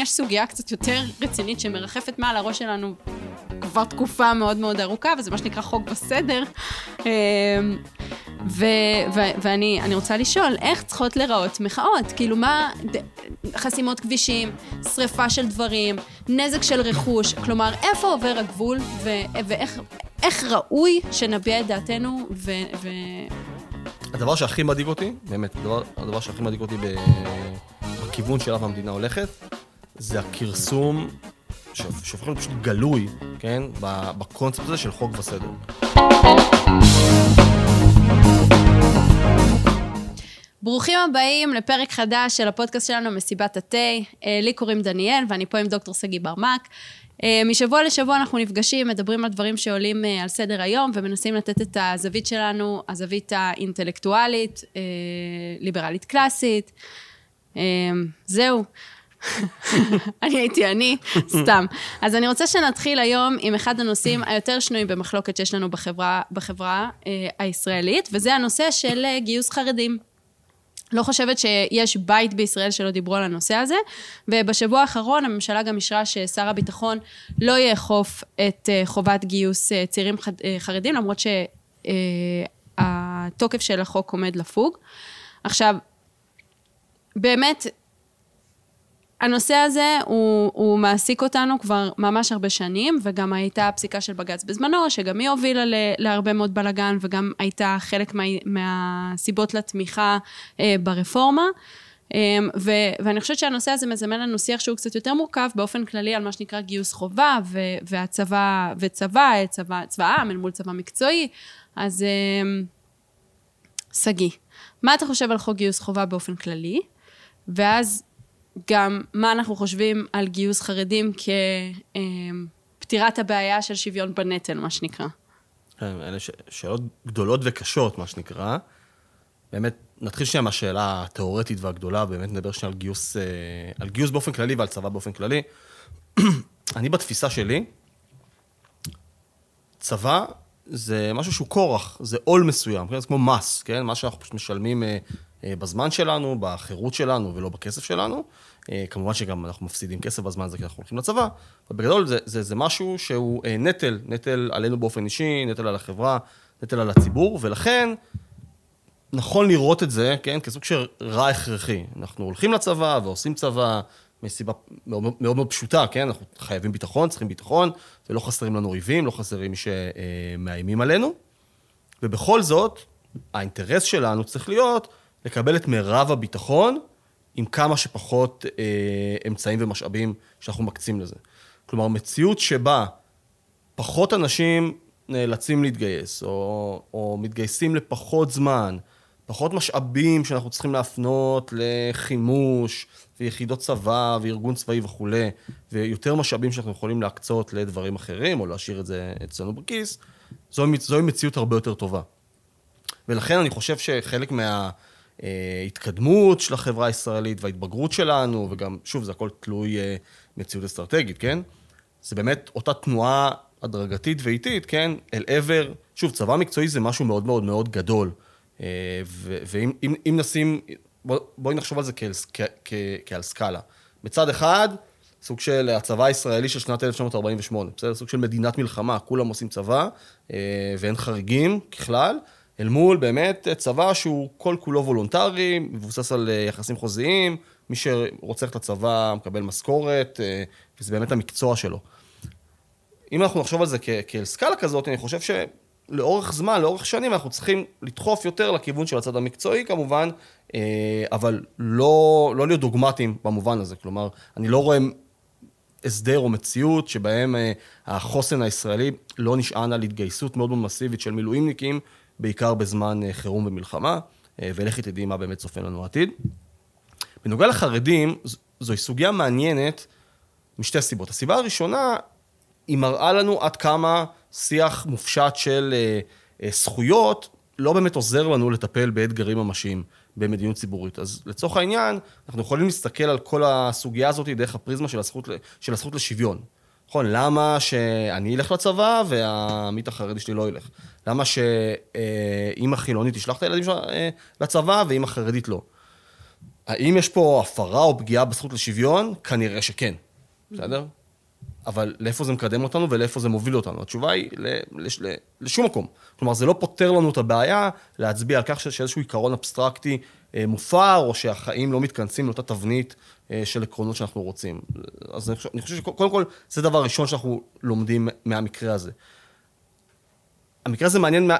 יש סוגיה קצת יותר רצינית שמרחפת מעל הראש שלנו כבר תקופה מאוד מאוד ארוכה, וזה מה שנקרא חוק וסדר. אמ, ו- ו- ואני רוצה לשאול, איך צריכות להיראות מחאות? כאילו, מה... חסימות כבישים, שריפה של דברים, נזק של רכוש, כלומר, איפה עובר הגבול, ו- ואיך ראוי שנביע את דעתנו, ו... ו- הדבר שהכי מדאיג אותי, באמת, הדבר, הדבר שהכי מדאיג אותי בכיוון שאליו המדינה הולכת, זה הכרסום שהופך להיות פשוט גלוי, כן, בקונספט הזה של חוק וסדר. ברוכים הבאים לפרק חדש של הפודקאסט שלנו, מסיבת התה. אה, לי קוראים דניאל ואני פה עם דוקטור שגיא ברמק. אה, משבוע לשבוע אנחנו נפגשים, מדברים על דברים שעולים אה, על סדר היום ומנסים לתת את הזווית שלנו, הזווית האינטלקטואלית, ליברלית קלאסית. זהו. אני הייתי אני, סתם. אז אני רוצה שנתחיל היום עם אחד הנושאים היותר שנויים במחלוקת שיש לנו בחברה, בחברה אה, הישראלית, וזה הנושא של אה, גיוס חרדים. לא חושבת שיש בית בישראל שלא דיברו על הנושא הזה, ובשבוע האחרון הממשלה גם אישרה ששר הביטחון לא יאכוף את אה, חובת גיוס אה, צעירים חרדים, למרות שהתוקף של החוק עומד לפוג. עכשיו, באמת, הנושא הזה הוא, הוא מעסיק אותנו כבר ממש הרבה שנים, וגם הייתה הפסיקה של בג"ץ בזמנו, שגם היא הובילה ל, להרבה מאוד בלאגן, וגם הייתה חלק מה, מהסיבות לתמיכה אה, ברפורמה. אה, ו, ואני חושבת שהנושא הזה מזמן לנו שיח שהוא קצת יותר מורכב באופן כללי על מה שנקרא גיוס חובה, ו, והצבא, וצבא, צבא, צבא העם אל מול צבא מקצועי. אז אה, שגיא, מה אתה חושב על חוק גיוס חובה באופן כללי? ואז גם מה אנחנו חושבים על גיוס חרדים כפתירת הבעיה של שוויון בנטל, מה שנקרא. כן, אלה שאלות גדולות וקשות, מה שנקרא. באמת, נתחיל שנייה מהשאלה התיאורטית והגדולה, באמת נדבר שנייה על גיוס, אה, על גיוס באופן כללי ועל צבא באופן כללי. אני בתפיסה שלי, צבא זה משהו שהוא כורח, זה עול מסוים, כן? זה כמו מס, כן? מה שאנחנו פשוט משלמים אה, אה, בזמן שלנו, בחירות שלנו ולא בכסף שלנו. אה, כמובן שגם אנחנו מפסידים כסף בזמן הזה כי אנחנו הולכים לצבא, אבל בגדול זה, זה, זה משהו שהוא אה, נטל, נטל עלינו באופן אישי, נטל על החברה, נטל על הציבור, ולכן נכון לראות את זה, כן, כסוג של רע הכרחי. אנחנו הולכים לצבא ועושים צבא מסיבה מאוד מאוד, מאוד פשוטה, כן, אנחנו חייבים ביטחון, צריכים ביטחון, ולא חסרים לנו אויבים, לא חסרים מי שמאיימים עלינו, ובכל זאת, האינטרס שלנו צריך להיות לקבל את מירב הביטחון עם כמה שפחות אה, אמצעים ומשאבים שאנחנו מקצים לזה. כלומר, מציאות שבה פחות אנשים נאלצים להתגייס, או, או מתגייסים לפחות זמן, פחות משאבים שאנחנו צריכים להפנות לחימוש, ויחידות צבא, וארגון צבאי וכולי, ויותר משאבים שאנחנו יכולים להקצות לדברים אחרים, או להשאיר את זה אצלנו בכיס, זוהי, זוהי מציאות הרבה יותר טובה. ולכן אני חושב שחלק מה... ההתקדמות של החברה הישראלית וההתבגרות שלנו, וגם, שוב, זה הכל תלוי אה, מציאות אסטרטגית, כן? זה באמת אותה תנועה הדרגתית ואיטית, כן? אל עבר, שוב, צבא מקצועי זה משהו מאוד מאוד מאוד גדול. אה, ואם אם, אם נשים, בוא, בואי נחשוב על זה כעל, כ, כ, כעל סקאלה. מצד אחד, סוג של הצבא הישראלי של שנת 1948, בסדר? סוג של מדינת מלחמה, כולם עושים צבא, אה, ואין חריגים ככלל. אל מול באמת צבא שהוא כל כולו וולונטרי, מבוסס על אה, יחסים חוזיים, מי שרוצה את הצבא מקבל משכורת, אה, וזה באמת המקצוע שלו. אם אנחנו נחשוב על זה כעל סקאלה כזאת, אני חושב שלאורך זמן, לאורך שנים, אנחנו צריכים לדחוף יותר לכיוון של הצד המקצועי כמובן, אה, אבל לא, לא להיות דוגמטיים במובן הזה. כלומר, אני לא רואה הסדר או מציאות שבהם החוסן הישראלי לא נשען על התגייסות מאוד מאוד מסיבית של מילואימניקים, בעיקר בזמן אה, חירום ומלחמה, אה, ולכי תדעי מה באמת צופן לנו העתיד. בנוגע לחרדים, זוהי סוגיה מעניינת משתי סיבות. הסיבה הראשונה, היא מראה לנו עד כמה שיח מופשט של אה, זכויות לא באמת עוזר לנו לטפל באתגרים ממשיים במדיניות ציבורית. אז לצורך העניין, אנחנו יכולים להסתכל על כל הסוגיה הזאת דרך הפריזמה של הזכות, של הזכות לשוויון. נכון, למה שאני אלך לצבא והעמית החרדי שלי לא ילך? למה שאימא חילונית תשלח את הילדים שלה אה, לצבא ואימא חרדית לא? האם יש פה הפרה או פגיעה בזכות לשוויון? כנראה שכן, בסדר? אבל לאיפה זה מקדם אותנו ולאיפה זה מוביל אותנו? התשובה היא לש, לשום מקום. כלומר, זה לא פותר לנו את הבעיה להצביע על כך שיש איזשהו עיקרון אבסטרקטי אה, מופר, או שהחיים לא מתכנסים לאותה תבנית של עקרונות שאנחנו רוצים. אז אני חושב, אני חושב שקודם כל, זה דבר ראשון שאנחנו לומדים מהמקרה הזה. המקרה הזה מעניין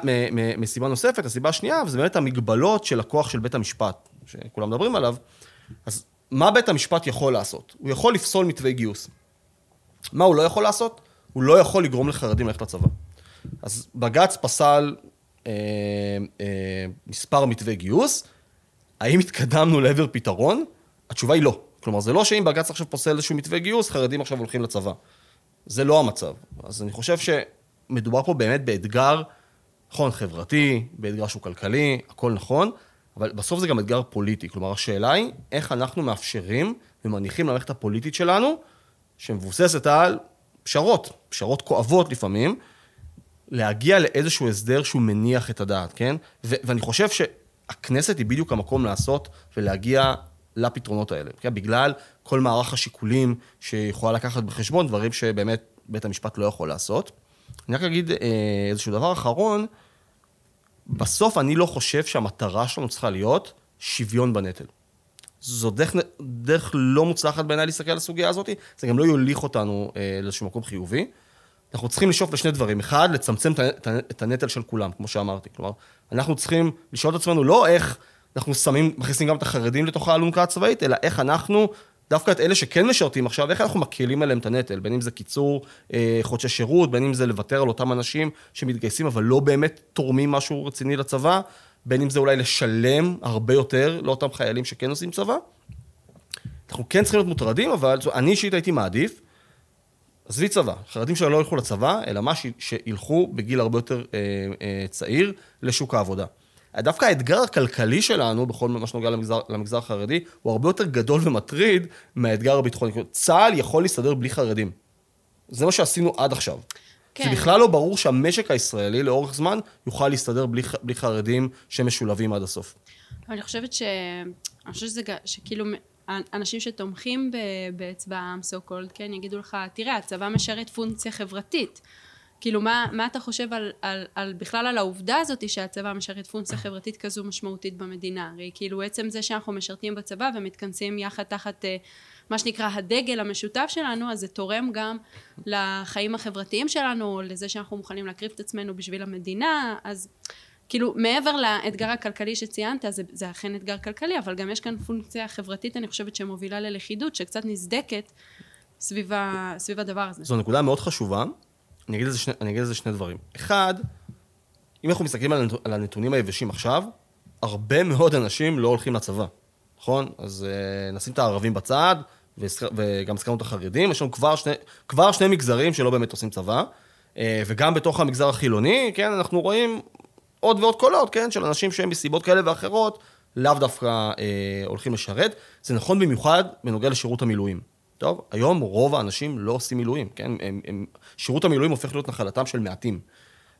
מסיבה נוספת, הסיבה השנייה, וזה באמת המגבלות של הכוח של בית המשפט, שכולם מדברים עליו. אז מה בית המשפט יכול לעשות? הוא יכול לפסול מתווה גיוס. מה הוא לא יכול לעשות? הוא לא יכול לגרום לחרדים ללכת לצבא. אז בג"ץ פסל אה, אה, מספר מתווה גיוס, האם התקדמנו לעבר פתרון? התשובה היא לא. כלומר, זה לא שאם בג"ץ עכשיו פוסל איזשהו מתווה גיוס, חרדים עכשיו הולכים לצבא. זה לא המצב. אז אני חושב שמדובר פה באמת באתגר, נכון, חברתי, באתגר שהוא כלכלי, הכל נכון, אבל בסוף זה גם אתגר פוליטי. כלומר, השאלה היא איך אנחנו מאפשרים ומניחים למערכת הפוליטית שלנו שמבוססת על פשרות, פשרות כואבות לפעמים, להגיע לאיזשהו הסדר שהוא מניח את הדעת, כן? ו- ואני חושב שהכנסת היא בדיוק המקום לעשות ולהגיע לפתרונות האלה, כן? בגלל כל מערך השיקולים שיכולה לקחת בחשבון, דברים שבאמת בית המשפט לא יכול לעשות. אני רק אגיד אה, איזשהו דבר אחרון, בסוף אני לא חושב שהמטרה שלנו צריכה להיות שוויון בנטל. זו דרך, דרך לא מוצלחת בעיניי להסתכל על הסוגיה הזאת, זה גם לא יוליך אותנו אה, לאיזשהו מקום חיובי. אנחנו צריכים לשאוף לשני דברים. אחד, לצמצם את הנטל של כולם, כמו שאמרתי. כלומר, אנחנו צריכים לשאול את עצמנו לא איך אנחנו שמים, מכניסים גם את החרדים לתוך האלונקה הצבאית, אלא איך אנחנו, דווקא את אלה שכן משרתים עכשיו, איך אנחנו מקלים עליהם את הנטל, בין אם זה קיצור אה, חודשי שירות, בין אם זה לוותר על אותם אנשים שמתגייסים, אבל לא באמת תורמים משהו רציני לצבא, בין אם זה אולי לשלם הרבה יותר לאותם חיילים שכן עושים צבא. אנחנו כן צריכים להיות מוטרדים, אבל אני אישית הייתי מעדיף, עזבי צבא, חרדים שלא ילכו לצבא, אלא מה שילכו בגיל הרבה יותר אה, אה, צעיר לשוק העבודה. דווקא האתגר הכלכלי שלנו, בכל מה שנוגע למגזר, למגזר החרדי, הוא הרבה יותר גדול ומטריד מהאתגר הביטחוני. צה"ל יכול להסתדר בלי חרדים. זה מה שעשינו עד עכשיו. כן. כי בכלל לא ברור שהמשק הישראלי לאורך זמן יוכל להסתדר בלי, בלי חרדים שמשולבים עד הסוף. אני חושבת ש... אני חושבת שזה... שכאילו אנשים שתומכים בצבא העם, so called, כן, יגידו לך, תראה, הצבא משרת פונקציה חברתית. כאילו, מה, מה אתה חושב על, על, על בכלל על העובדה הזאת שהצבא משרת פונקציה חברתית כזו משמעותית במדינה? הרי כאילו, עצם זה שאנחנו משרתים בצבא ומתכנסים יחד תחת uh, מה שנקרא הדגל המשותף שלנו, אז זה תורם גם לחיים החברתיים שלנו, לזה שאנחנו מוכנים להקריב את עצמנו בשביל המדינה, אז כאילו מעבר לאתגר הכלכלי שציינת, זה, זה אכן אתגר כלכלי, אבל גם יש כאן פונקציה חברתית, אני חושבת, שמובילה ללכידות, שקצת נסדקת סביב, ה, סביב הדבר הזה. זו נקודה מאוד חשובה. אני אגיד על זה שני, על זה שני דברים. אחד, אם אנחנו מסתכלים על הנתונים היבשים עכשיו, הרבה מאוד אנשים לא הולכים לצבא, נכון? אז uh, נשים את הערבים בצד, וגם הזכרנו את החרדים, יש לנו כבר שני, כבר שני מגזרים שלא באמת עושים צבא, אה, וגם בתוך המגזר החילוני, כן, אנחנו רואים עוד ועוד קולות, כן, של אנשים שהם מסיבות כאלה ואחרות, לאו דווקא אה, הולכים לשרת. זה נכון במיוחד בנוגע לשירות המילואים. טוב, היום רוב האנשים לא עושים מילואים, כן? הם, הם, שירות המילואים הופך להיות נחלתם של מעטים.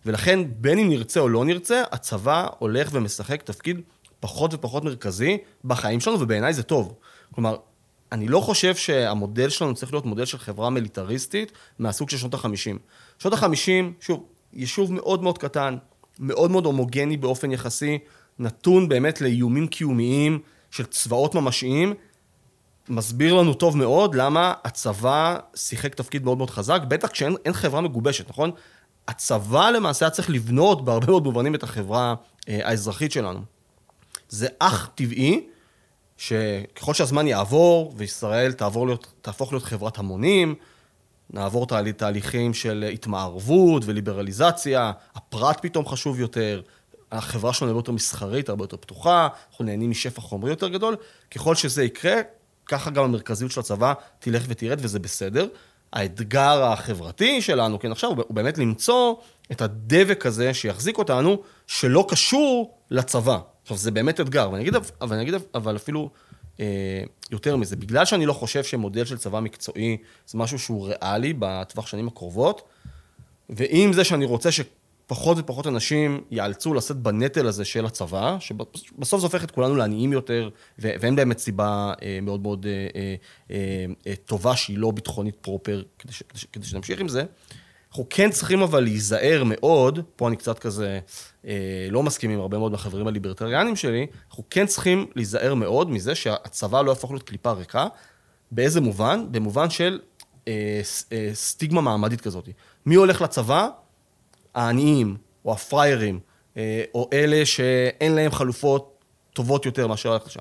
ולכן, בין אם נרצה או לא נרצה, הצבא הולך ומשחק תפקיד פחות ופחות מרכזי בחיים שלנו, ובעיניי זה טוב. כלומר, אני לא חושב שהמודל שלנו צריך להיות מודל של חברה מיליטריסטית מהסוג של שנות ה-50. שנות ה-50, שוב, יישוב מאוד מאוד קטן, מאוד מאוד הומוגני באופן יחסי, נתון באמת לאיומים קיומיים של צבאות ממשיים, מסביר לנו טוב מאוד למה הצבא שיחק תפקיד מאוד מאוד חזק, בטח כשאין חברה מגובשת, נכון? הצבא למעשה היה צריך לבנות בהרבה מאוד מובנים את החברה אה, האזרחית שלנו. זה אך טבעי שככל שהזמן יעבור וישראל תעבור להיות, תהפוך להיות חברת המונים, נעבור תהליך, תהליכים של התמערבות וליברליזציה, הפרט פתאום חשוב יותר, החברה שלנו הרבה יותר מסחרית, הרבה יותר פתוחה, אנחנו נהנים משפע חומרי יותר גדול. ככל שזה יקרה, ככה גם המרכזיות של הצבא תלך ותרד, וזה בסדר. האתגר החברתי שלנו, כן, עכשיו, הוא באמת למצוא את הדבק הזה שיחזיק אותנו, שלא קשור לצבא. עכשיו, זה באמת אתגר, ואני אגיד, אבל, אני אגיד, אבל אפילו אה, יותר מזה, בגלל שאני לא חושב שמודל של צבא מקצועי זה משהו שהוא ריאלי בטווח שנים הקרובות, ועם זה שאני רוצה פחות ופחות אנשים ייאלצו לשאת בנטל הזה של הצבא, שבסוף זה הופך את כולנו לעניים יותר, ואין באמת סיבה אה, מאוד מאוד אה, אה, טובה שהיא לא ביטחונית פרופר, כדי, ש, כדי שנמשיך עם זה. אנחנו כן צריכים אבל להיזהר מאוד, פה אני קצת כזה לא מסכים עם הרבה מאוד מהחברים הליברטריאנים שלי, אנחנו כן צריכים להיזהר מאוד מזה שהצבא לא יהפוך להיות קליפה ריקה. באיזה מובן? במובן של סטיגמה מעמדית כזאת. מי הולך לצבא? העניים, או הפריירים, אה, או אלה שאין להם חלופות טובות יותר מאשר ללכת לשם.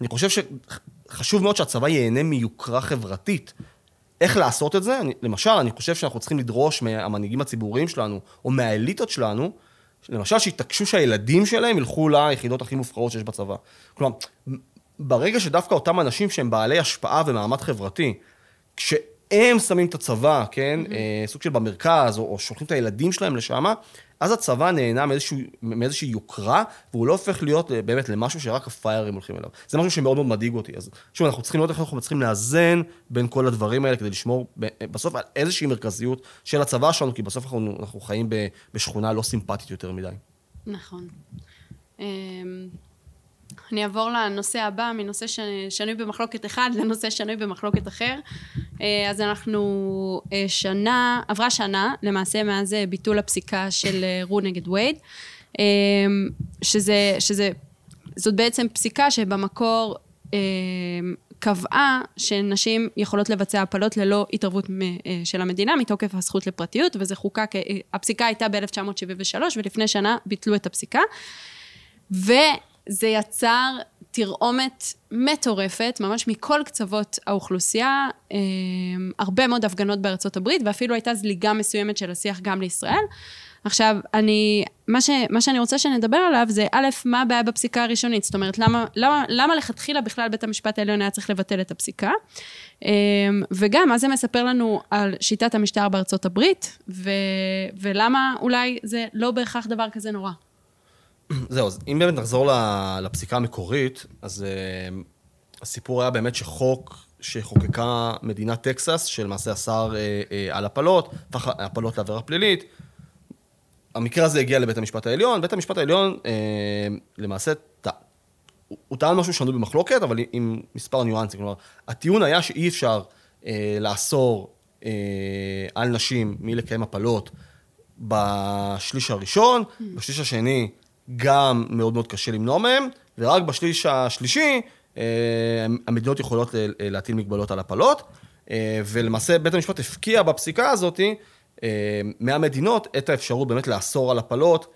אני חושב שחשוב מאוד שהצבא ייהנה מיוקרה חברתית. איך לעשות את זה? אני, למשל, אני חושב שאנחנו צריכים לדרוש מהמנהיגים הציבוריים שלנו, או מהאליטות שלנו, למשל, שיתעקשו שהילדים שלהם ילכו ליחידות הכי מובחרות שיש בצבא. כלומר, ברגע שדווקא אותם אנשים שהם בעלי השפעה ומעמד חברתי, כש... הם שמים את הצבא, כן, mm-hmm. סוג של במרכז, או, או שולחים את הילדים שלהם לשם, אז הצבא נהנה מאיזשהו, מאיזושהי יוקרה, והוא לא הופך להיות אה, באמת למשהו שרק הפריירים הולכים אליו. זה משהו שמאוד מאוד מדאיג אותי. אז שוב, אנחנו צריכים לראות איך אנחנו צריכים לאזן בין כל הדברים האלה, כדי לשמור אה, בסוף על איזושהי מרכזיות של הצבא שלנו, כי בסוף אנחנו, אנחנו חיים בשכונה לא סימפטית יותר מדי. נכון. אני אעבור לנושא הבא, מנושא שנוי במחלוקת אחד לנושא שנוי במחלוקת אחר. אה, אז אנחנו אה, שנה, עברה שנה, למעשה מאז אה, ביטול הפסיקה של רו נגד וייד, שזה, שזה, זאת בעצם פסיקה שבמקור קבעה שנשים יכולות לבצע הפלות ללא התערבות של המדינה מתוקף הזכות לפרטיות, וזה חוקק, הפסיקה הייתה ב-1973 ולפני שנה ביטלו את הפסיקה. ו... זה יצר תרעומת מטורפת, ממש מכל קצוות האוכלוסייה, אה, הרבה מאוד הפגנות בארצות הברית, ואפילו הייתה זליגה מסוימת של השיח גם לישראל. עכשיו, אני, מה, ש, מה שאני רוצה שנדבר עליו זה, א', מה הבעיה בפסיקה הראשונית? זאת אומרת, למה, למה, למה לכתחילה בכלל בית המשפט העליון היה צריך לבטל את הפסיקה? אה, וגם, מה זה מספר לנו על שיטת המשטר בארצות הברית, ו, ולמה אולי זה לא בהכרח דבר כזה נורא. זהו, אז אם באמת נחזור לפסיקה המקורית, אז uh, הסיפור היה באמת שחוק שחוקקה מדינת טקסס, שלמעשה אסר uh, uh, על הפלות, הפך הפלות לעבירה פלילית. המקרה הזה הגיע לבית המשפט העליון, בית המשפט העליון למעשה, הוא טען משהו שנוי במחלוקת, אבל עם מספר ניואנסים. כלומר, הטיעון היה שאי אפשר uh, לאסור uh, על נשים מלקיים הפלות בשליש הראשון. בשליש השני גם מאוד מאוד קשה למנוע מהם, ורק בשליש השלישי אה, המדינות יכולות להטיל מגבלות על הפלות, אה, ולמעשה בית המשפט הפקיע בפסיקה הזאת אה, מהמדינות את האפשרות באמת לאסור על הפלות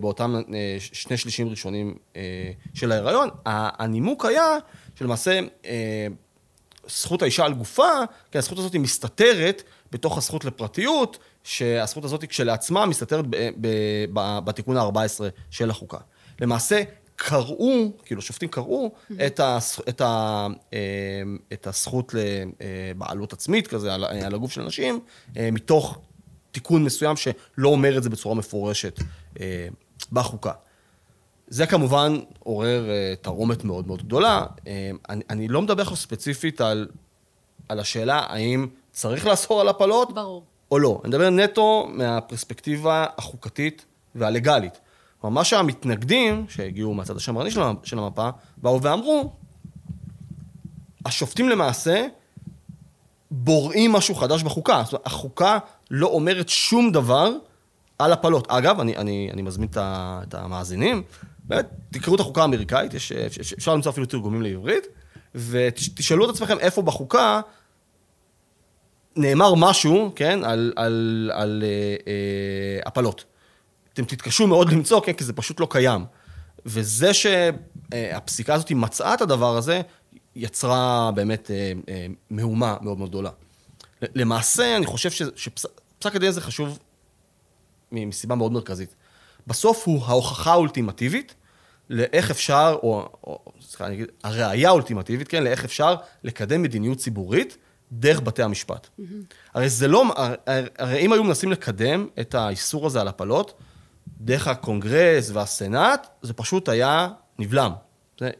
באותם שני שלישים ראשונים של ההיריון. הנימוק היה שלמעשה זכות האישה על גופה, כי הזכות הזאת מסתתרת בתוך הזכות לפרטיות, שהזכות הזאת כשלעצמה מסתתרת בתיקון ה-14 של החוקה. למעשה, קראו, כאילו שופטים קראו mm-hmm. את, הס, את, ה, אה, את הזכות לבעלות עצמית כזה על, על הגוף של אנשים, אה, מתוך תיקון מסוים שלא אומר את זה בצורה מפורשת אה, בחוקה. זה כמובן עורר תרעומת מאוד מאוד גדולה. אני, אני לא מדבר עכשיו ספציפית על, על השאלה האם צריך לאסור על הפלות, ברור. או לא. אני מדבר נטו מהפרספקטיבה החוקתית והלגלית. כלומר, מה שהמתנגדים, שהגיעו מהצד השמרני של המפה, באו ואמרו, השופטים למעשה בוראים משהו חדש בחוקה. זאת אומרת, החוקה לא אומרת שום דבר על הפלות. אגב, אני, אני, אני מזמין את המאזינים, באמת, תקראו את החוקה האמריקאית, יש, אפשר למצוא אפילו תרגומים לעברית, ותשאלו את עצמכם איפה בחוקה נאמר משהו, כן, על, על, על אה, אה, הפלות. אתם תתקשו מאוד למצוא, כן, כי זה פשוט לא קיים. וזה שהפסיקה הזאת מצאה את הדבר הזה, יצרה באמת אה, אה, מהומה מאוד מאוד גדולה. למעשה, אני חושב שפסק הדין הזה חשוב מסיבה מאוד מרכזית. בסוף הוא ההוכחה האולטימטיבית לאיך אפשר, או סליחה, אני אגיד, הראייה האולטימטיבית, כן, לאיך אפשר לקדם מדיניות ציבורית דרך בתי המשפט. Mm-hmm. הרי זה לא, הרי אם היו מנסים לקדם את האיסור הזה על הפלות, דרך הקונגרס והסנאט, זה פשוט היה נבלם. זה,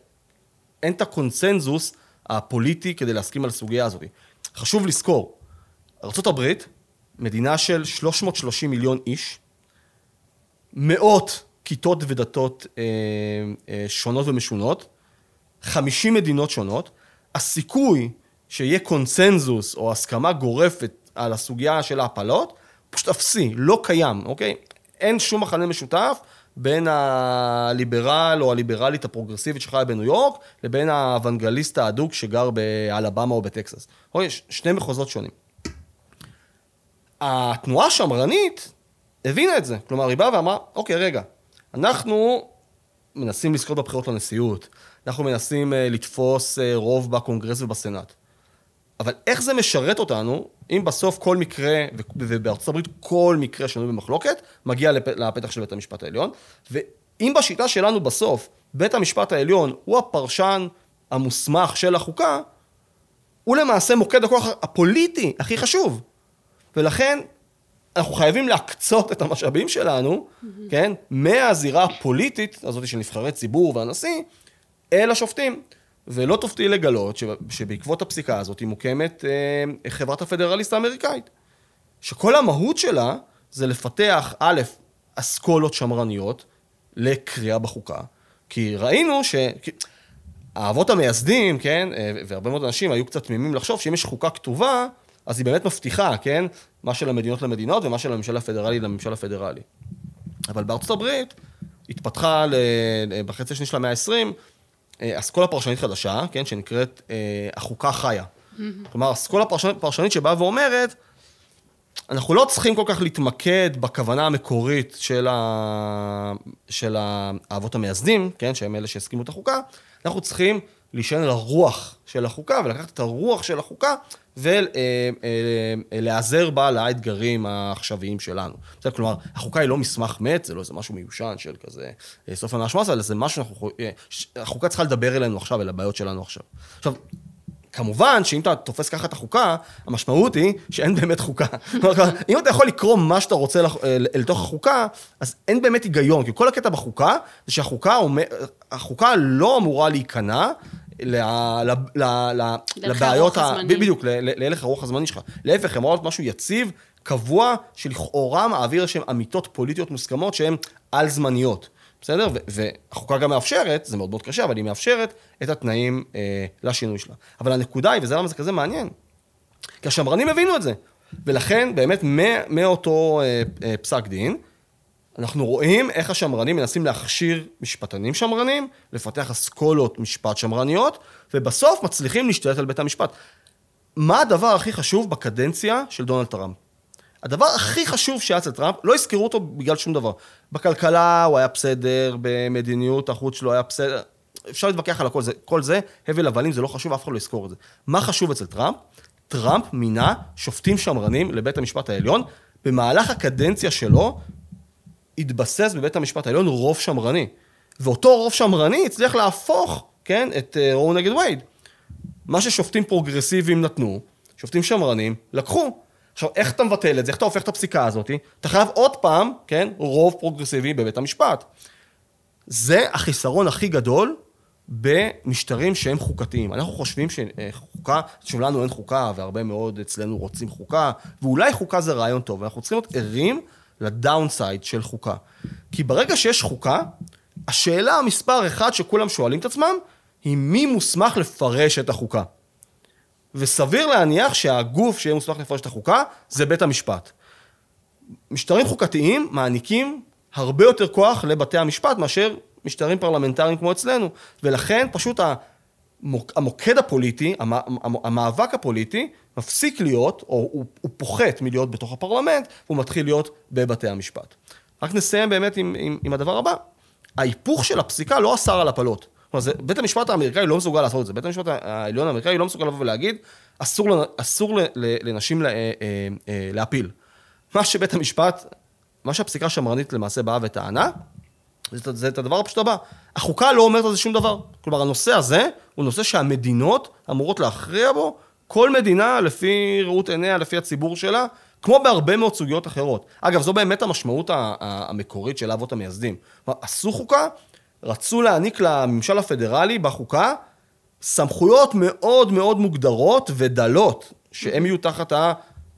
אין את הקונצנזוס הפוליטי כדי להסכים על הסוגיה הזאת. חשוב לזכור, ארה"ב, מדינה של 330 מיליון איש, מאות כיתות ודתות אה, אה, שונות ומשונות, 50 מדינות שונות, הסיכוי שיהיה קונצנזוס או הסכמה גורפת על הסוגיה של ההפלות, פשוט אפסי, לא קיים, אוקיי? אין שום מחנה משותף בין הליברל או הליברלית הפרוגרסיבית שחיה בניו יורק, לבין האוונגליסט האדוק שגר באלבמה או בטקסס. אוקיי, שני מחוזות שונים. התנועה השמרנית הבינה את זה. כלומר, היא באה ואמרה, אוקיי, רגע, אנחנו מנסים לזכות בבחירות לנשיאות, אנחנו מנסים uh, לתפוס uh, רוב בקונגרס ובסנאט. אבל איך זה משרת אותנו, אם בסוף כל מקרה, ובארצות הברית כל מקרה שנוי במחלוקת, מגיע לפ, לפתח של בית המשפט העליון, ואם בשיטה שלנו בסוף, בית המשפט העליון הוא הפרשן המוסמך של החוקה, הוא למעשה מוקד הכוח הפוליטי הכי חשוב. ולכן אנחנו חייבים להקצות את המשאבים שלנו, mm-hmm. כן, מהזירה הפוליטית הזאת של נבחרי ציבור והנשיא, אל השופטים. ולא תופתעי לגלות שבעקבות הפסיקה הזאת היא מוקמת אה, חברת הפדרליסט האמריקאית. שכל המהות שלה זה לפתח, א', אסכולות שמרניות לקריאה בחוקה. כי ראינו ש... האבות המייסדים, כן, אה, והרבה מאוד אנשים היו קצת תמימים לחשוב שאם יש חוקה כתובה, אז היא באמת מבטיחה, כן, מה של המדינות למדינות ומה של הממשל הפדרלי לממשל הפדרלי. אבל בארצות הברית התפתחה בחצי השני של המאה ה-20 אה, אסכולה פרשנית חדשה, כן, שנקראת אה, החוקה חיה. כלומר, אסכולה פרשנית, פרשנית שבאה ואומרת, אנחנו לא צריכים כל כך להתמקד בכוונה המקורית של, ה... של האבות המייסדים, כן, שהם אלה שהסכימו את החוקה, אנחנו צריכים להישען על הרוח של החוקה ולקחת את הרוח של החוקה ולהיעזר אה, בה לאתגרים העכשוויים שלנו. בסדר, כלומר, החוקה היא לא מסמך מת, זה לא איזה משהו מיושן של כזה אה, סוף המאה ה-18, אלא זה משהו שאנחנו... אה, החוקה צריכה לדבר אלינו עכשיו, אל הבעיות שלנו עכשיו. עכשיו, כמובן שאם אתה תופס ככה את החוקה, המשמעות היא שאין באמת חוקה. אם אתה יכול לקרוא מה שאתה רוצה אל תוך החוקה, אז אין באמת היגיון, כי כל הקטע בחוקה, זה שהחוקה החוקה לא אמורה להיכנע לבעיות, בדיוק, להלך הרוח הזמני שלך. להפך, הם אמורות משהו יציב, קבוע, שלכאורה מעביר איזשהן אמיתות פוליטיות מוסכמות שהן על-זמניות. בסדר? והחוקה גם מאפשרת, זה מאוד מאוד קשה, אבל היא מאפשרת את התנאים אה, לשינוי שלה. אבל הנקודה היא, וזה למה זה כזה מעניין, כי השמרנים הבינו את זה. ולכן, באמת, מאותו אה, אה, פסק דין, אנחנו רואים איך השמרנים מנסים להכשיר משפטנים שמרנים, לפתח אסכולות משפט שמרניות, ובסוף מצליחים להשתלט על בית המשפט. מה הדבר הכי חשוב בקדנציה של דונלד טראמפ? הדבר הכי חשוב שהיה אצל טראמפ, לא הזכירו אותו בגלל שום דבר. בכלכלה הוא היה בסדר, במדיניות החוץ שלו היה בסדר, אפשר להתווכח על הכל זה, כל זה, הבל הבלים, זה לא חשוב, אף אחד לא יזכור את זה. מה חשוב אצל טראמפ? טראמפ מינה שופטים שמרנים לבית המשפט העליון, במהלך הקדנציה שלו, התבסס בבית המשפט העליון רוב שמרני. ואותו רוב שמרני הצליח להפוך, כן, את אה, רו נגד וייד. מה ששופטים פרוגרסיביים נתנו, שופטים שמרנים, לקחו. עכשיו, איך אתה מבטל את זה? איך אתה הופך את הפסיקה הזאת? אתה חייב עוד פעם, כן, רוב פרוגרסיבי בבית המשפט. זה החיסרון הכי גדול במשטרים שהם חוקתיים. אנחנו חושבים שחוקה, שלנו אין חוקה, והרבה מאוד אצלנו רוצים חוקה, ואולי חוקה זה רעיון טוב, ואנחנו צריכים להיות ערים לדאונסייד של חוקה. כי ברגע שיש חוקה, השאלה המספר אחד שכולם שואלים את עצמם, היא מי מוסמך לפרש את החוקה. וסביר להניח שהגוף שיהיה מוסמך לפרש את החוקה זה בית המשפט. משטרים חוקתיים מעניקים הרבה יותר כוח לבתי המשפט מאשר משטרים פרלמנטריים כמו אצלנו, ולכן פשוט המוקד הפוליטי, המאבק הפוליטי, מפסיק להיות, או הוא, הוא פוחת מלהיות בתוך הפרלמנט, והוא מתחיל להיות בבתי המשפט. רק נסיים באמת עם, עם, עם הדבר הבא. ההיפוך של הפסיקה לא אסר על הפלות. כלומר, בית המשפט האמריקאי לא מסוגל לעשות את זה. בית המשפט העליון האמריקאי לא מסוגל לבוא ולהגיד, אסור, אסור לנשים לה, אה, אה, אה, להפיל. מה שבית המשפט, מה שהפסיקה השמרנית למעשה באה וטענה, זה, זה את הדבר הפשוט הבא. החוקה לא אומרת על זה שום דבר. כלומר, הנושא הזה הוא נושא שהמדינות אמורות להכריע בו, כל מדינה לפי ראות עיניה, לפי הציבור שלה, כמו בהרבה מאוד סוגיות אחרות. אגב, זו באמת המשמעות המקורית של האבות המייסדים. עשו חוקה, רצו להעניק לממשל הפדרלי בחוקה סמכויות מאוד מאוד מוגדרות ודלות, שהם יהיו תחת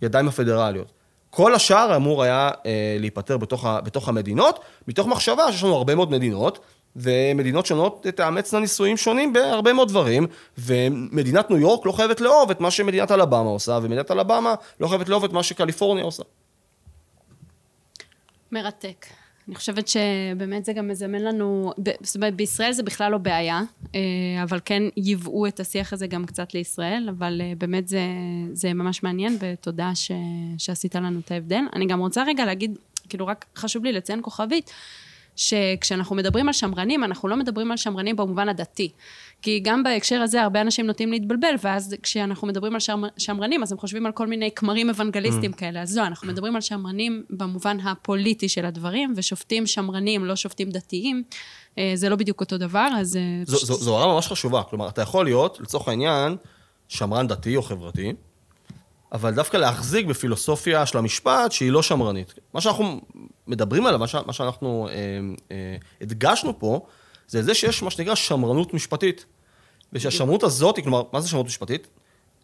הידיים הפדרליות. כל השאר אמור היה אה, להיפטר בתוך, בתוך המדינות, מתוך מחשבה שיש לנו הרבה מאוד מדינות, ומדינות שונות תאמצנה ניסויים שונים בהרבה מאוד דברים, ומדינת ניו יורק לא חייבת לאהוב את מה שמדינת אלבמה עושה, ומדינת אלבמה לא חייבת לאהוב את מה שקליפורניה עושה. מרתק. אני חושבת שבאמת זה גם מזמן לנו, זאת אומרת, בישראל זה בכלל לא בעיה, אה, אבל כן ייבאו את השיח הזה גם קצת לישראל, אבל אה, באמת זה, זה ממש מעניין, ותודה ש, שעשית לנו את ההבדל. אני גם רוצה רגע להגיד, כאילו רק חשוב לי לציין כוכבית, שכשאנחנו מדברים על שמרנים, אנחנו לא מדברים על שמרנים במובן הדתי. כי גם בהקשר הזה הרבה אנשים נוטים להתבלבל, ואז כשאנחנו מדברים על שמר, שמרנים, אז הם חושבים על כל מיני כמרים אוונגליסטים mm. כאלה. אז לא, אנחנו מדברים על שמרנים במובן הפוליטי של הדברים, ושופטים שמרנים, לא שופטים דתיים. אה, זה לא בדיוק אותו דבר, אז... אה, זו, זו, זו הערה ממש חשובה. כלומר, אתה יכול להיות, לצורך העניין, שמרן דתי או חברתי, אבל דווקא להחזיק בפילוסופיה של המשפט שהיא לא שמרנית. מה שאנחנו מדברים עליו, מה, ש, מה שאנחנו אה, אה, הדגשנו פה, זה זה שיש מה שנקרא שמרנות משפטית. ושהשמרנות הזאת, כלומר, מה זה שמרנות משפטית?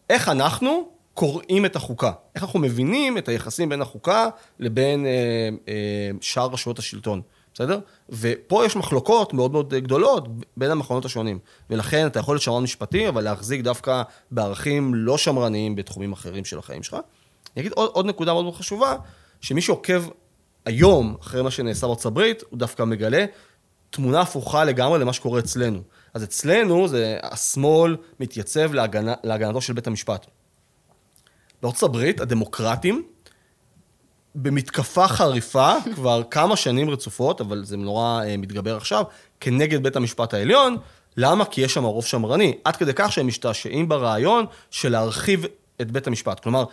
איך אנחנו קוראים את החוקה. איך אנחנו מבינים את היחסים בין החוקה לבין אה, אה, שאר רשויות השלטון, בסדר? ופה יש מחלוקות מאוד מאוד גדולות בין המכונות השונים. ולכן אתה יכול להיות שמרן משפטי, אבל להחזיק דווקא בערכים לא שמרניים בתחומים אחרים של החיים שלך. אני אגיד עוד, עוד נקודה מאוד מאוד חשובה, שמי שעוקב היום אחרי מה שנעשה בארצות הברית, הוא דווקא מגלה תמונה הפוכה לגמרי למה שקורה אצלנו. אז אצלנו זה השמאל מתייצב להגנה, להגנתו של בית המשפט. בארצות הברית, הדמוקרטים, במתקפה חריפה כבר כמה שנים רצופות, אבל זה נורא אה, מתגבר עכשיו, כנגד בית המשפט העליון. למה? כי יש שם רוב שמרני. עד כדי כך שהם משתעשעים ברעיון של להרחיב את בית המשפט. כלומר,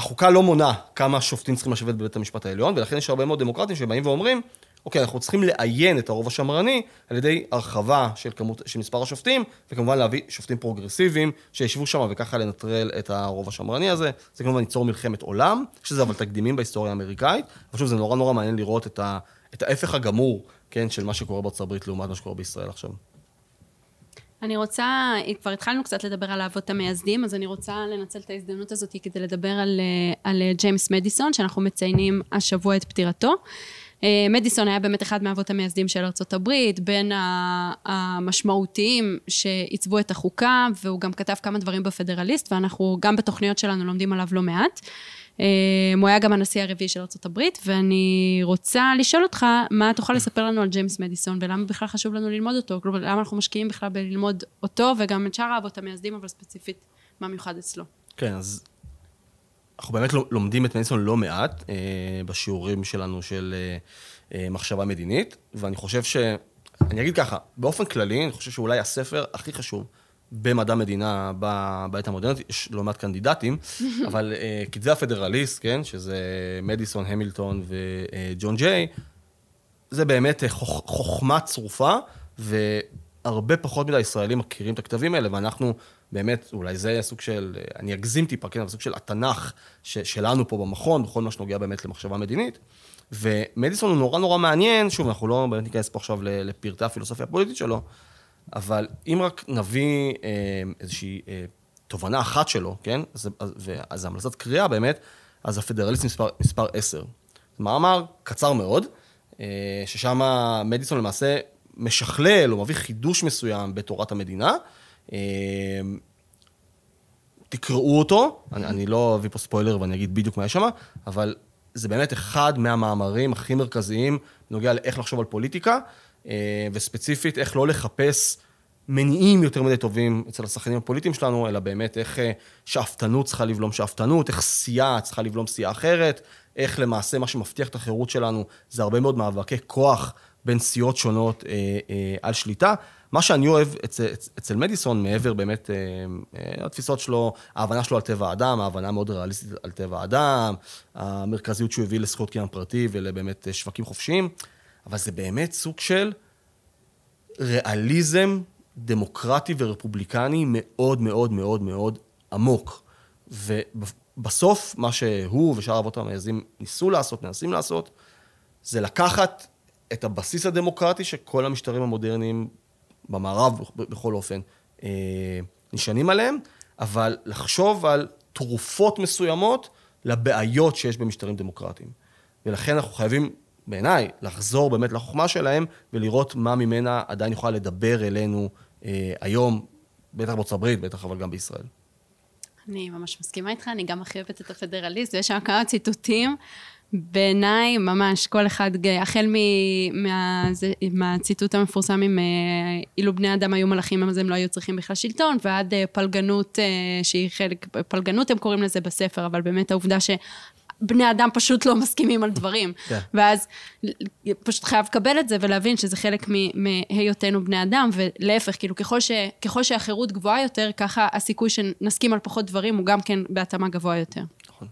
החוקה לא מונה כמה שופטים צריכים לשבת בבית המשפט העליון, ולכן יש הרבה מאוד דמוקרטים שבאים ואומרים, אוקיי, אנחנו צריכים לאיין את הרוב השמרני על ידי הרחבה של, כמות, של מספר השופטים, וכמובן להביא שופטים פרוגרסיביים שישבו שם וככה לנטרל את הרוב השמרני הזה. זה כמובן ייצור מלחמת עולם, יש לזה אבל תקדימים בהיסטוריה האמריקאית. ופשוט זה נורא נורא מעניין לראות את, ה, את ההפך הגמור, כן, של מה שקורה בארצות הברית לעומת מה שקורה בישראל עכשיו. אני רוצה, כבר התחלנו קצת לדבר על האבות המייסדים, אז אני רוצה לנצל את ההזדמנות הזאת כדי לדבר על, על ג'יימס מדיסון, שאנחנו מציינים השבוע את פטירתו. אה, מדיסון היה באמת אחד מהאבות המייסדים של הברית, בין המשמעותיים שעיצבו את החוקה, והוא גם כתב כמה דברים בפדרליסט, ואנחנו גם בתוכניות שלנו לומדים עליו לא מעט. אה, הוא היה גם הנשיא הרביעי של הברית, ואני רוצה לשאול אותך, מה תוכל לספר לנו על ג'יימס מדיסון, ולמה בכלל חשוב לנו ללמוד אותו? כלומר, למה אנחנו משקיעים בכלל בללמוד אותו, וגם את שאר האבות המייסדים, אבל ספציפית, מה מיוחד אצלו? כן, אז אנחנו באמת לומדים את מדיסון לא מעט אה, בשיעורים שלנו של אה, אה, מחשבה מדינית, ואני חושב ש... אני אגיד ככה, באופן כללי, אני חושב שאולי הספר הכי חשוב במדע מדינה בעת המודרנית, יש לא מעט קנדידטים, אבל uh, כתבי הפדרליסט, כן, שזה מדיסון, המילטון וג'ון ג'יי, זה באמת חוכ, חוכמה צרופה, והרבה פחות מדי ישראלים מכירים את הכתבים האלה, ואנחנו באמת, אולי זה סוג של, אני אגזים טיפה, כן, אבל סוג של התנ"ך ש, שלנו פה במכון, בכל מה שנוגע באמת למחשבה מדינית. ומדיסון הוא נורא נורא מעניין, שוב, אנחנו לא באמת ניכנס פה עכשיו לפרטי הפילוסופיה הפוליטית שלו, אבל אם רק נביא אה, איזושהי אה, תובנה אחת שלו, כן? אז, אז המלצת קריאה באמת, אז הפדרליסט מספר, מספר 10. מאמר קצר מאוד, אה, ששם מדיסון למעשה משכלל או מביא חידוש מסוים בתורת המדינה. תקראו אותו, אני, אני לא אביא פה ספוילר ואני אגיד בדיוק מה יש שם, אבל זה באמת אחד מהמאמרים הכי מרכזיים בנוגע לאיך לחשוב על פוליטיקה, אה, וספציפית איך לא לחפש מניעים יותר מדי טובים אצל השחקנים הפוליטיים שלנו, אלא באמת איך אה, שאפתנות צריכה לבלום שאפתנות, איך סיעה צריכה לבלום סיעה אחרת, איך למעשה מה שמבטיח את החירות שלנו זה הרבה מאוד מאבקי כוח בין סיעות שונות אה, אה, על שליטה. מה שאני אוהב אצל, אצל מדיסון, מעבר באמת, אה, אה, התפיסות שלו, ההבנה שלו על טבע האדם, ההבנה מאוד ריאליסטית על טבע האדם, המרכזיות שהוא הביא לזכות קניין פרטי ולבאמת אה, שווקים חופשיים, אבל זה באמת סוג של ריאליזם דמוקרטי ורפובליקני מאוד מאוד מאוד מאוד עמוק. ובסוף, מה שהוא ושאר האבות המייסדים ניסו לעשות, מנסים לעשות, זה לקחת את הבסיס הדמוקרטי שכל המשטרים המודרניים במערב בכל אופן אה, נשענים עליהם, אבל לחשוב על תרופות מסוימות לבעיות שיש במשטרים דמוקרטיים. ולכן אנחנו חייבים, בעיניי, לחזור באמת לחוכמה שלהם ולראות מה ממנה עדיין יכולה לדבר אלינו אה, היום, בטח בארצות הברית, בטח אבל גם בישראל. אני ממש מסכימה איתך, אני גם הכי אוהבת את הפדרליסט, ויש שם כמה ציטוטים. בעיניי, ממש, כל אחד, החל מה, זה, מהציטוט המפורסם עם אילו בני אדם היו מלאכים, אז הם לא היו צריכים בכלל שלטון, ועד פלגנות, שהיא חלק, פלגנות הם קוראים לזה בספר, אבל באמת העובדה ש... בני אדם פשוט לא מסכימים על דברים. כן. ואז פשוט חייב לקבל את זה ולהבין שזה חלק מהיותנו בני אדם, ולהפך, כאילו ככל, ש, ככל שהחירות גבוהה יותר, ככה הסיכוי שנסכים על פחות דברים הוא גם כן בהתאמה גבוה יותר. נכון.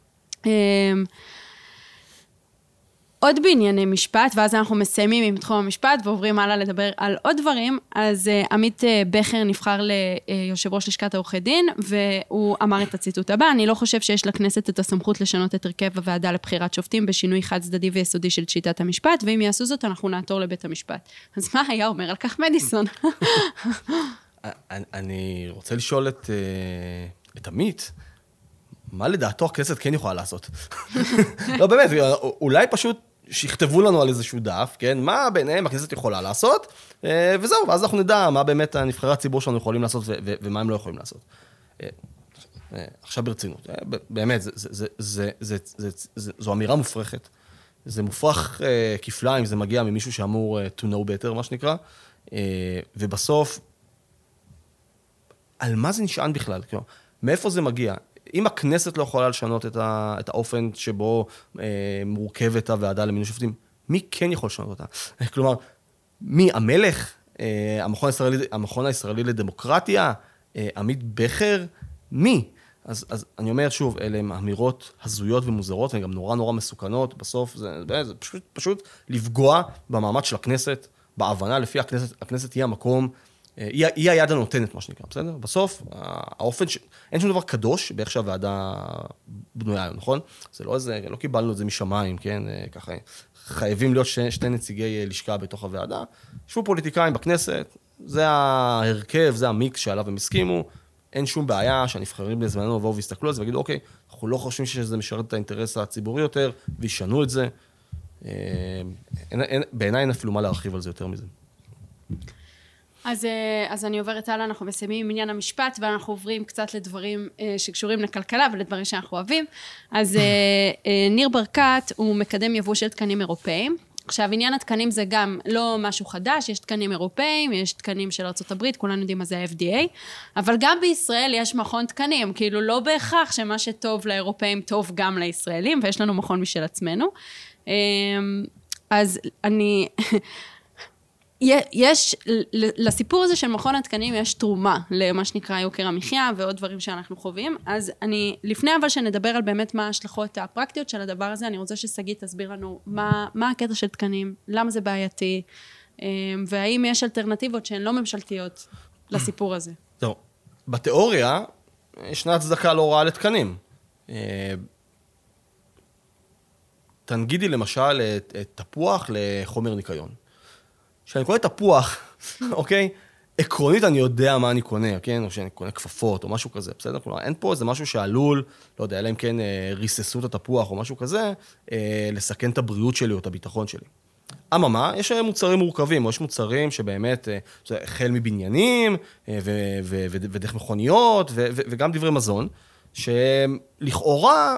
עוד בענייני משפט, ואז אנחנו מסיימים עם תחום המשפט ועוברים הלאה לדבר על עוד דברים. אז uh, עמית uh, בכר נבחר ליושב ראש לשכת עורכי דין, והוא אמר את הציטוט הבא, אני לא חושב שיש לכנסת את הסמכות לשנות את הרכב הוועדה לבחירת שופטים בשינוי חד צדדי ויסודי של שיטת המשפט, ואם יעשו זאת אנחנו נעתור לבית המשפט. אז מה היה אומר על כך מדיסון? אני רוצה לשאול את, uh, את עמית, מה לדעתו הכנסת כן יכולה לעשות? לא, באמת, אולי פשוט שיכתבו לנו על איזשהו דף, כן? מה ביניהם הכנסת יכולה לעשות, אה, וזהו, ואז אנחנו נדע מה באמת הנבחרי הציבור שלנו יכולים לעשות ומה הם לא יכולים לעשות. אה, אה, עכשיו ברצינות, באמת, זו אמירה מופרכת. זה מופרך כפליים, זה מגיע ממישהו שאמור to know better, מה שנקרא, ובסוף, על מה זה נשען בכלל? מאיפה זה מגיע? אם הכנסת לא יכולה לשנות את, ה, את האופן שבו אה, מורכבת הוועדה למינוי שופטים, מי כן יכול לשנות אותה? כלומר, מי, המלך? אה, המכון, הישראלי, המכון הישראלי לדמוקרטיה? אה, עמית בכר? מי? אז, אז אני אומר שוב, אלה הן אמירות הזויות ומוזרות, והן גם נורא נורא מסוכנות. בסוף זה, זה, פשוט, פשוט לפגוע במעמד של הכנסת, בהבנה לפי הכנסת, הכנסת היא המקום היא, היא היד הנותנת, מה שנקרא, בסדר? בסוף, האופן ש... אין שום דבר קדוש באיך שהוועדה בנויה היום, נכון? זה לא איזה, לא קיבלנו את זה משמיים, כן? ככה, חייבים להיות שני, שני נציגי לשכה בתוך הוועדה. ישבו פוליטיקאים בכנסת, זה ההרכב, זה המיקס שעליו הם הסכימו. אין שום בעיה שהנבחרים בזמנו יבואו ויסתכלו על זה ויגידו, אוקיי, אנחנו לא חושבים שזה משרת את האינטרס הציבורי יותר, וישנו את זה. בעיניי אין אפילו מה להרחיב על זה יותר מזה. אז, אה, אז אני עוברת הלאה, אנחנו מסיימים עם עניין המשפט, ואנחנו עוברים קצת לדברים אה, שקשורים לכלכלה ולדברים שאנחנו אוהבים. אז אה, ניר ברקת הוא מקדם יבוא של תקנים אירופאיים. עכשיו, עניין התקנים זה גם לא משהו חדש, יש תקנים אירופאים, יש תקנים של ארה"ב, כולנו יודעים מה זה ה-FDA, אבל גם בישראל יש מכון תקנים, כאילו לא בהכרח שמה שטוב לאירופאים טוב גם לישראלים, ויש לנו מכון משל עצמנו. אז אני... יש, לסיפור הזה של מכון התקנים יש תרומה למה שנקרא יוקר המחיה ועוד דברים שאנחנו חווים. אז אני, לפני אבל שנדבר על באמת מה ההשלכות הפרקטיות של הדבר הזה, אני רוצה ששגית תסביר לנו מה, מה הקטע של תקנים, למה זה בעייתי, אמ, והאם יש אלטרנטיבות שהן לא ממשלתיות לסיפור הזה. טוב, בתיאוריה ישנה הצדקה לא רעה לתקנים. אה, תנגידי למשל את, את תפוח לחומר ניקיון. כשאני קונה תפוח, אוקיי? עקרונית אני יודע מה אני קונה, כן? או שאני קונה כפפות או משהו כזה, בסדר? כלומר, אין פה איזה משהו שעלול, לא יודע, אלא אם כן אה, ריססו את התפוח או משהו כזה, אה, לסכן את הבריאות שלי או את הביטחון שלי. אממה, יש אה, מוצרים מורכבים, או יש מוצרים שבאמת, החל מבניינים, ודרך מכוניות, וגם דברי מזון, שלכאורה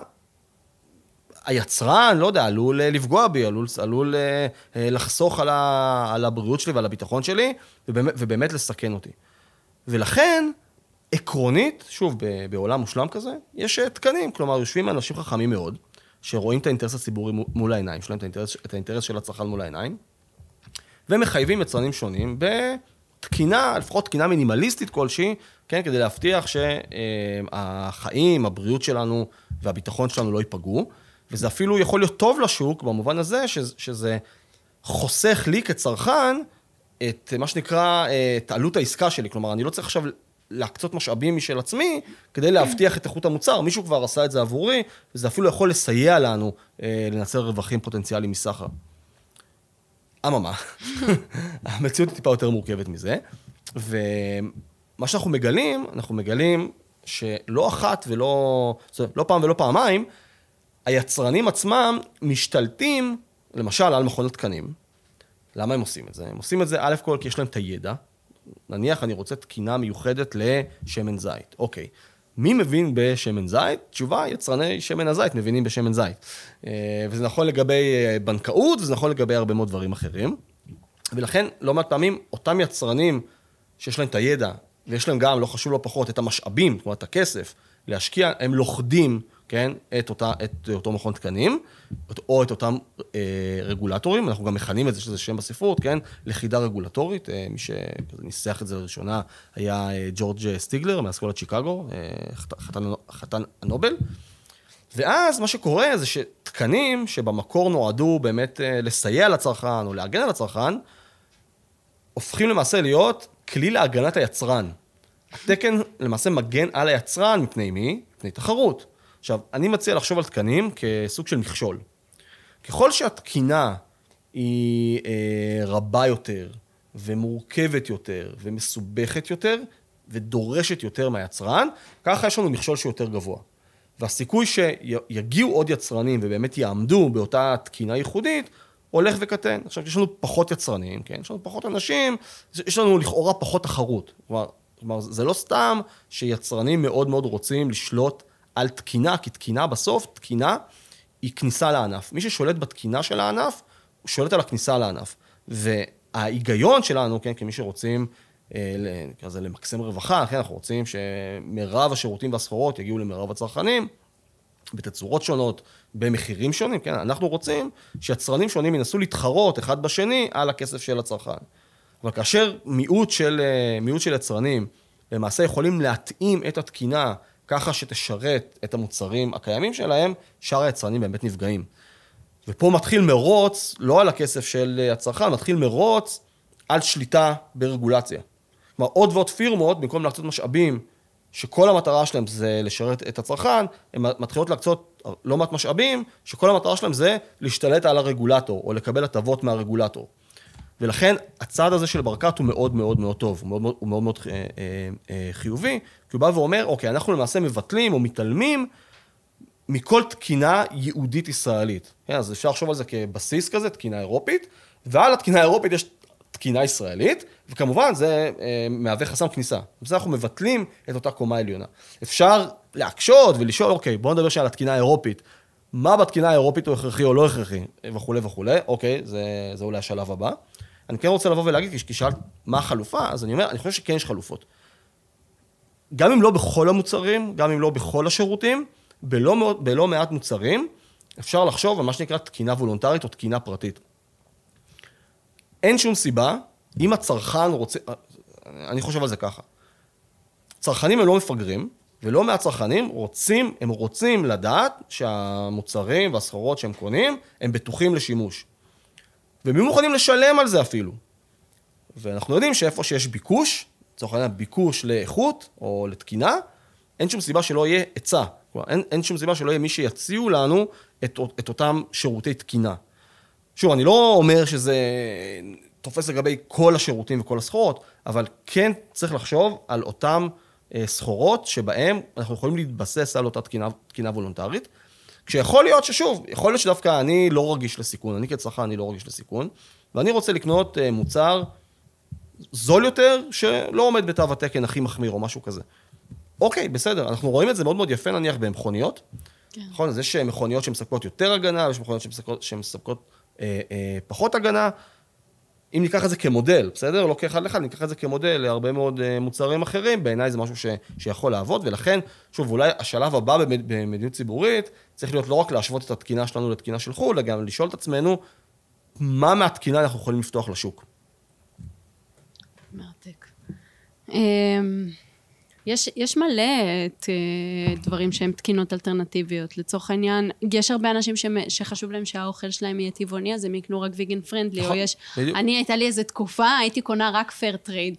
היצרן, לא יודע, עלול אה, לפגוע בי, עלול, עלול אה, אה, לחסוך על, ה, על הבריאות שלי ועל הביטחון שלי, ובאמת, ובאמת לסכן אותי. ולכן, עקרונית, שוב, בעולם מושלם כזה, יש תקנים, כלומר, יושבים אנשים חכמים מאוד, שרואים את האינטרס הציבורי מול העיניים, יש להם את האינטרס, את האינטרס של הצרכן מול העיניים, ומחייבים יצרנים שונים בתקינה, לפחות תקינה מינימליסטית כלשהי, כן, כדי להבטיח שהחיים, הבריאות שלנו והביטחון שלנו לא ייפגעו. וזה אפילו יכול להיות טוב לשוק, במובן הזה שזה, שזה חוסך לי כצרכן את מה שנקרא, את עלות העסקה שלי. כלומר, אני לא צריך עכשיו להקצות משאבים משל עצמי כדי להבטיח את איכות המוצר. מישהו כבר עשה את זה עבורי, וזה אפילו יכול לסייע לנו אה, לנצל רווחים פוטנציאליים מסחר. אממה, המציאות היא טיפה יותר מורכבת מזה, ומה שאנחנו מגלים, אנחנו מגלים שלא אחת ולא, זאת אומרת, לא פעם ולא פעמיים, היצרנים עצמם משתלטים, למשל, על מכון התקנים. למה הם עושים את זה? הם עושים את זה, א' כל, כי יש להם את הידע. נניח אני רוצה תקינה מיוחדת לשמן זית. אוקיי. מי מבין בשמן זית? תשובה, יצרני שמן הזית מבינים בשמן זית. אה, וזה נכון לגבי אה, בנקאות, וזה נכון לגבי הרבה מאוד דברים אחרים. ולכן, לא מעט פעמים, אותם יצרנים שיש להם את הידע, ויש להם גם, לא חשוב לא פחות, את המשאבים, אומרת, את הכסף, להשקיע, הם לוכדים, כן, את, אותה, את אותו מכון תקנים, או את אותם אה, רגולטורים, אנחנו גם מכנים את זה, שזה שם בספרות, כן, לכידה רגולטורית, אה, מי שניסח את זה לראשונה היה אה, ג'ורג' סטיגלר מאסכולת שיקגו, אה, חתן, חתן הנובל. ואז מה שקורה זה שתקנים שבמקור נועדו באמת אה, לסייע לצרכן או להגן על הצרכן, הופכים למעשה להיות כלי להגנת היצרן. התקן למעשה מגן על היצרן מפני מי? מפני תחרות. עכשיו, אני מציע לחשוב על תקנים כסוג של מכשול. ככל שהתקינה היא אה, רבה יותר, ומורכבת יותר, ומסובכת יותר, ודורשת יותר מהיצרן, ככה יש לנו מכשול שהוא יותר גבוה. והסיכוי שיגיעו עוד יצרנים ובאמת יעמדו באותה תקינה ייחודית, הולך וקטן. עכשיו, יש לנו פחות יצרנים, כן? יש לנו פחות אנשים, יש לנו לכאורה פחות תחרות. כלומר, כלומר, זה לא סתם שיצרנים מאוד מאוד רוצים לשלוט על תקינה, כי תקינה בסוף, תקינה היא כניסה לענף. מי ששולט בתקינה של הענף, הוא שולט על הכניסה לענף. וההיגיון שלנו, כן, כמי שרוצים, אה, נקרא לזה למקסם רווחה, כן, אנחנו רוצים שמרב השירותים והסחורות יגיעו למרב הצרכנים, בתצורות שונות, במחירים שונים, כן, אנחנו רוצים שיצרנים שונים ינסו להתחרות אחד בשני על הכסף של הצרכן. אבל כאשר מיעוט של, אה, מיעוט של יצרנים למעשה יכולים להתאים את התקינה ככה שתשרת את המוצרים הקיימים שלהם, שאר היצרנים באמת נפגעים. ופה מתחיל מרוץ, לא על הכסף של הצרכן, מתחיל מרוץ על שליטה ברגולציה. כלומר, עוד ועוד פירמות, במקום להקצות משאבים שכל המטרה שלהם זה לשרת את הצרכן, הן מתחילות להקצות לא מעט משאבים, שכל המטרה שלהם זה להשתלט על הרגולטור, או לקבל הטבות מהרגולטור. ולכן הצעד הזה של ברקת הוא מאוד מאוד מאוד טוב, הוא מאוד הוא מאוד, מאוד אה, אה, אה, חיובי, כי הוא בא ואומר, אוקיי, אנחנו למעשה מבטלים או מתעלמים מכל תקינה ייעודית ישראלית. כן, אז אפשר לחשוב על זה כבסיס כזה, תקינה אירופית, ועל התקינה האירופית יש תקינה ישראלית, וכמובן זה אה, מהווה חסם כניסה. בזה אנחנו מבטלים את אותה קומה עליונה. אפשר להקשות ולשאול, אוקיי, בואו נדבר שנייה על התקינה האירופית. מה בתקינה האירופית הוא הכרחי או לא הכרחי, וכולי וכולי, אוקיי, זה, זה אולי השלב הבא. אני כן רוצה לבוא ולהגיד, כי שאלת מה החלופה, אז אני אומר, אני חושב שכן יש חלופות. גם אם לא בכל המוצרים, גם אם לא בכל השירותים, בלא, בלא מעט מוצרים, אפשר לחשוב על מה שנקרא תקינה וולונטרית או תקינה פרטית. אין שום סיבה, אם הצרכן רוצה, אני חושב על זה ככה, צרכנים הם לא מפגרים, ולא מעט צרכנים רוצים, הם רוצים לדעת שהמוצרים והסחורות שהם קונים, הם בטוחים לשימוש. והם יהיו מוכנים לשלם על זה אפילו. ואנחנו יודעים שאיפה שיש ביקוש, לצורך העניין ביקוש לאיכות או לתקינה, אין שום סיבה שלא יהיה היצע. כלומר, אין, אין שום סיבה שלא יהיה מי שיציעו לנו את, את אותם שירותי תקינה. שוב, אני לא אומר שזה תופס לגבי כל השירותים וכל הסחורות, אבל כן צריך לחשוב על אותם אה, סחורות שבהם אנחנו יכולים להתבסס על אותה תקינה, תקינה וולונטרית. כשיכול להיות ששוב, יכול להיות שדווקא אני לא רגיש לסיכון, אני כצרכן אני לא רגיש לסיכון, ואני רוצה לקנות אה, מוצר זול יותר, שלא עומד בתו התקן הכי מחמיר או משהו כזה. אוקיי, בסדר, אנחנו רואים את זה מאוד מאוד יפה נניח במכוניות. כן. נכון, אז יש אה, מכוניות שמספקות יותר הגנה, ויש מכוניות שמספקות, שמספקות אה, אה, פחות הגנה. אם ניקח את זה כמודל, בסדר? לא כאחד לאחד, ניקח את זה כמודל להרבה מאוד אה, מוצרים אחרים, בעיניי זה משהו ש, שיכול לעבוד, ולכן, שוב, אולי השלב הבא במדיניות ציבורית, צריך להיות לא רק להשוות את התקינה שלנו לתקינה של חו"ל, אלא גם לשאול את עצמנו, מה מהתקינה אנחנו יכולים לפתוח לשוק. מרתק. יש, יש מלא את, אה, דברים שהם תקינות אלטרנטיביות. לצורך העניין, יש הרבה אנשים ש, שחשוב להם שהאוכל שלהם יהיה טבעוני, אז הם יקנו רק vegan friendly, או נכון, יש... אני, הייתה לי איזו תקופה, הייתי קונה רק fair trade.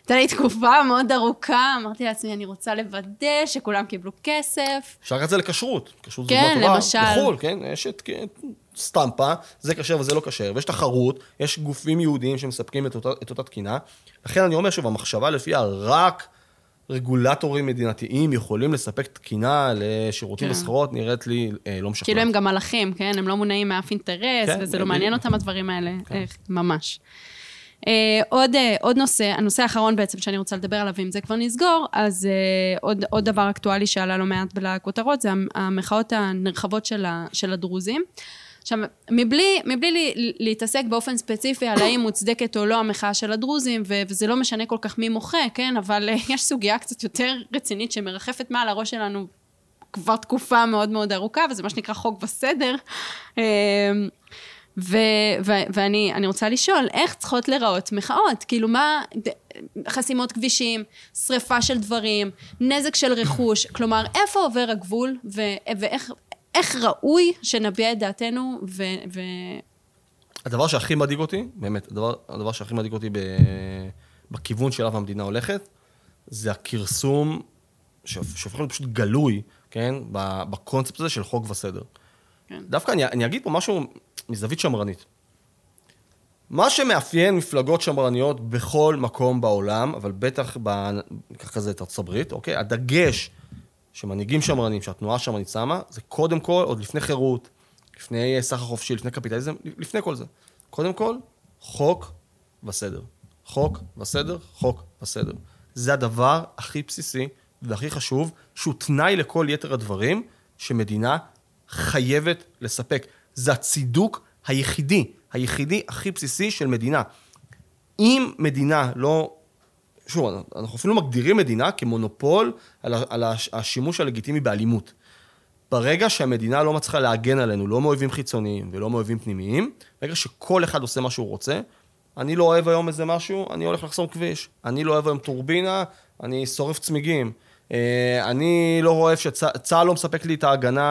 הייתה לי תקופה מאוד ארוכה, אמרתי לעצמי, אני רוצה לוודא שכולם קיבלו כסף. אפשר לקחת את זה לכשרות. כשרות כן, זו טובה. למשל. בחו"ל, כן, יש את... סטמפה, זה כשר וזה לא כשר, ויש תחרות, יש גופים יהודיים שמספקים את אותה, את אותה תקינה. לכן אני אומר שוב, המחשבה לפיה רק רגולטורים מדינתיים יכולים לספק תקינה לשירותים כן. וסחורות, נראית לי אה, לא משכנעת. כאילו הם גם מלאכים, כן? הם לא מונעים מאף אינטרס, כן, וזה לא בדיוק. מעניין אותם הדברים האלה, כן. איך, ממש. אה, עוד, אה, עוד נושא, הנושא האחרון בעצם שאני רוצה לדבר עליו, ואם זה כבר נסגור, אז אה, עוד, עוד דבר אקטואלי שעלה לא מעט לכותרות, זה המ- המחאות הנרחבות של, ה, של הדרוזים. עכשיו, מבלי, מבלי לי, להתעסק באופן ספציפי על האם מוצדקת או לא המחאה של הדרוזים, וזה לא משנה כל כך מי מוחה, כן? אבל אה, יש סוגיה קצת יותר רצינית שמרחפת מעל הראש שלנו כבר תקופה מאוד מאוד ארוכה, וזה מה שנקרא חוק וסדר. אה, ו- ו- ואני אני רוצה לשאול, איך צריכות להיראות מחאות? כאילו, מה... חסימות כבישים, שריפה של דברים, נזק של רכוש, כלומר, איפה עובר הגבול, ו- ואיך איך ראוי שנביע את דעתנו, ו... ו- הדבר שהכי מדאיג אותי, באמת, הדבר, הדבר שהכי מדאיג אותי ב, בכיוון שאליו המדינה הולכת, זה הכרסום שהופ- שהופך להיות פשוט גלוי, כן, בקונספט הזה של חוק וסדר. כן. דווקא אני, אני אגיד פה משהו מזווית שמרנית. מה שמאפיין מפלגות שמרניות בכל מקום בעולם, אבל בטח, ב- ניקח כזה את ארצות הברית, אוקיי? הדגש שמנהיגים שמרנים, שהתנועה השמרנית שמה, זה קודם כל, עוד לפני חירות, לפני אה, סחר חופשי, לפני קפיטליזם, לפני כל זה. קודם כל, חוק וסדר. חוק וסדר, חוק וסדר. זה הדבר הכי בסיסי והכי חשוב, שהוא תנאי לכל יתר הדברים שמדינה חייבת לספק. זה הצידוק היחידי, היחידי הכי בסיסי של מדינה. אם מדינה לא... שוב, אנחנו אפילו מגדירים מדינה כמונופול על, ה- על הש- השימוש הלגיטימי באלימות. ברגע שהמדינה לא מצליחה להגן עלינו, לא מאויבים חיצוניים ולא מאויבים פנימיים, ברגע שכל אחד עושה מה שהוא רוצה, אני לא אוהב היום איזה משהו, אני הולך לחסום כביש. אני לא אוהב היום טורבינה, אני שורף צמיגים. אה, אני לא אוהב שצה"ל לא מספק לי את ההגנה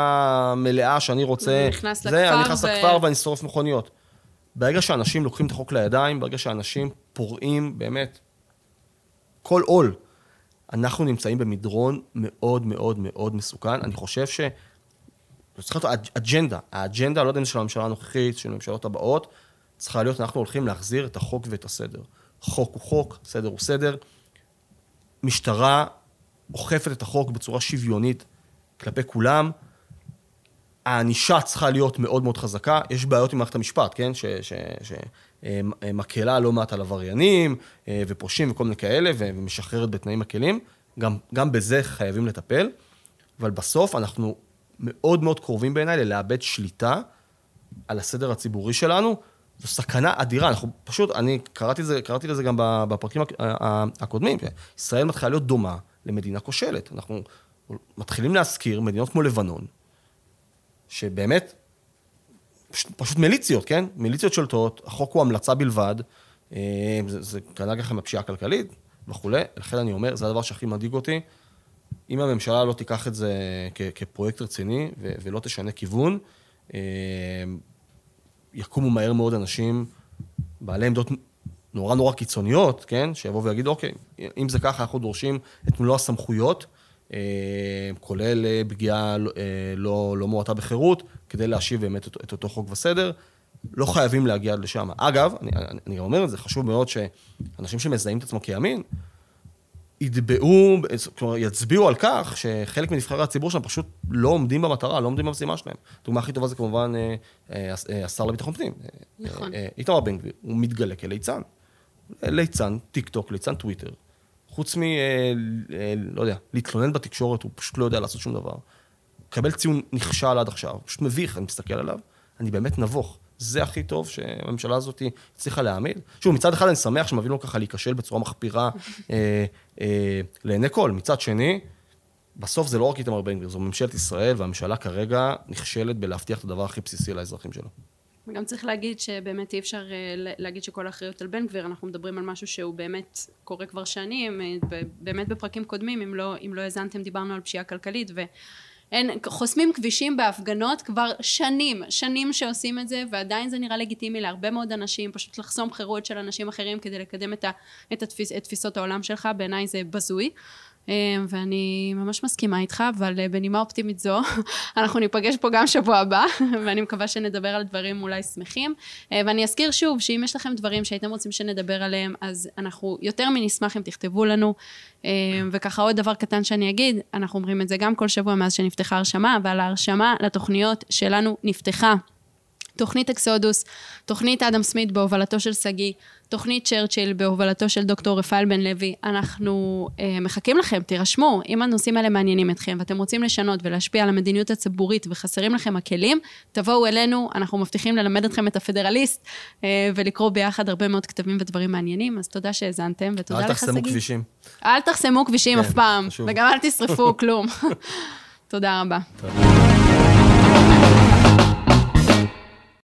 המלאה שאני רוצה. נכנס זה, לכפר אני נכנס ו- לכפר ואני שורף מכוניות. ברגע שאנשים לוקחים את החוק לידיים, ברגע שאנשים פורעים באמת כל עול, אנחנו נמצאים במדרון מאוד מאוד מאוד מסוכן. אני חושב ש... צריכה להיות אג- אג'נדה. האג'נדה, לא יודע אם זה של הממשלה הנוכחית, של הממשלות הבאות, צריכה להיות, אנחנו הולכים להחזיר את החוק ואת הסדר. חוק הוא חוק, סדר הוא סדר. משטרה אוכפת את החוק בצורה שוויונית כלפי כולם. הענישה צריכה להיות מאוד מאוד חזקה. יש בעיות עם מערכת המשפט, כן? שמקלה לא מעט על עבריינים אה, ופושעים וכל מיני כאלה, ומשחררת בתנאים מקלים. גם, גם בזה חייבים לטפל. אבל בסוף אנחנו מאוד מאוד קרובים בעיניי ללאבד שליטה על הסדר הציבורי שלנו. זו סכנה אדירה, אנחנו פשוט, אני קראתי, זה, קראתי לזה גם בפרקים הקודמים, ישראל מתחילה להיות דומה למדינה כושלת. אנחנו מתחילים להזכיר מדינות כמו לבנון, שבאמת, פשוט, מיליציות, כן? מיליציות שולטות, החוק הוא המלצה בלבד, אה, זה, זה כנראה ככה מהפשיעה הכלכלית וכולי, לכן אני אומר, זה הדבר שהכי מדאיג אותי. אם הממשלה לא תיקח את זה כ- כפרויקט רציני ו- ולא תשנה כיוון, אה, יקומו מהר מאוד אנשים בעלי עמדות נורא נורא קיצוניות, כן? שיבואו ויגידו, אוקיי, אם זה ככה, אנחנו דורשים את מלוא הסמכויות, כולל אה, פגיעה לא- אה, לא, לא מועטה בחירות, כדי להשיב באמת את, את אותו חוק וסדר. לא חייבים להגיע עד לשם. אגב, אני, אני, אומר את זה, חשוב מאוד שאנשים שמזהים את עצמם כימין, יתבעו, כלומר, יצביעו על כך שחלק מנבחרי הציבור שם פשוט לא עומדים במטרה, לא עומדים במשימה שלהם. הדוגמה הכי טובה זה כמובן אה, אה, אה, השר לביטחון פנים. אה, נכון. אה, איתמר בן גביר, הוא מתגלה כליצן. ליצן טיק טוק, ליצן טוויטר. חוץ מ... אה, אה, לא יודע, להתלונן בתקשורת, הוא פשוט לא יודע לעשות שום דבר. מקבל ציון נכשל עד עכשיו, פשוט מביך, אני מסתכל עליו, אני באמת נבוך. זה הכי טוב שהממשלה הזאת הצליחה להעמיד. שוב, מצד אחד אני שמח שמביאים לו ככה להיכשל בצורה מחפירה אה, אה, לעיני כל. מצד שני, בסוף זה לא רק איתמר בן גביר, זו ממשלת ישראל, והממשלה כרגע נכשלת בלהבטיח את הדבר הכי בסיסי לאזרחים שלה. וגם צריך להגיד שבאמת אי אפשר אה, להגיד שכל האחריות על בן גביר, אנחנו מדברים על משהו שהוא באמת קורה כבר שנים, אה, באמת בפרקים קודמים, אם לא, אם לא האזנתם, דיברנו על פשיעה כלכלית, ואין, חוסמים כבישים בהפגנות כבר שנים, שנים שעושים את זה, ועדיין זה נראה לגיטימי להרבה מאוד אנשים, פשוט לחסום חירות של אנשים אחרים כדי לקדם את, ה, את, התפיס, את תפיסות העולם שלך, בעיניי זה בזוי. אה, ואני ממש מסכימה איתך, אבל אה, בנימה אופטימית זו, אנחנו ניפגש פה גם שבוע הבא, ואני מקווה שנדבר על דברים אולי שמחים. אה, ואני אזכיר שוב, שאם יש לכם דברים שהייתם רוצים שנדבר עליהם, אז אנחנו יותר מנשמח אם תכתבו לנו. וככה עוד דבר קטן שאני אגיד, אנחנו אומרים את זה גם כל שבוע מאז שנפתחה הרשמה, אבל ההרשמה לתוכניות שלנו נפתחה. תוכנית אקסודוס, תוכנית אדם סמית בהובלתו של שגיא, תוכנית צ'רצ'יל בהובלתו של דוקטור רפאל בן לוי. אנחנו אה, מחכים לכם, תירשמו. אם הנושאים האלה מעניינים אתכם ואתם רוצים לשנות ולהשפיע על המדיניות הציבורית וחסרים לכם הכלים, תבואו אלינו, אנחנו מבטיחים ללמד אתכם את הפדרליסט אה, ולקרוא ביחד הרבה מאוד כתבים ודברים מעניינים. אז תודה שהאזנתם ותודה לך, שגיא. אל תחסמו כבישים. אל תחסמו כבישים כן, אף פעם, חשוב. וגם אל תשרפו כלום. תודה רבה. תודה.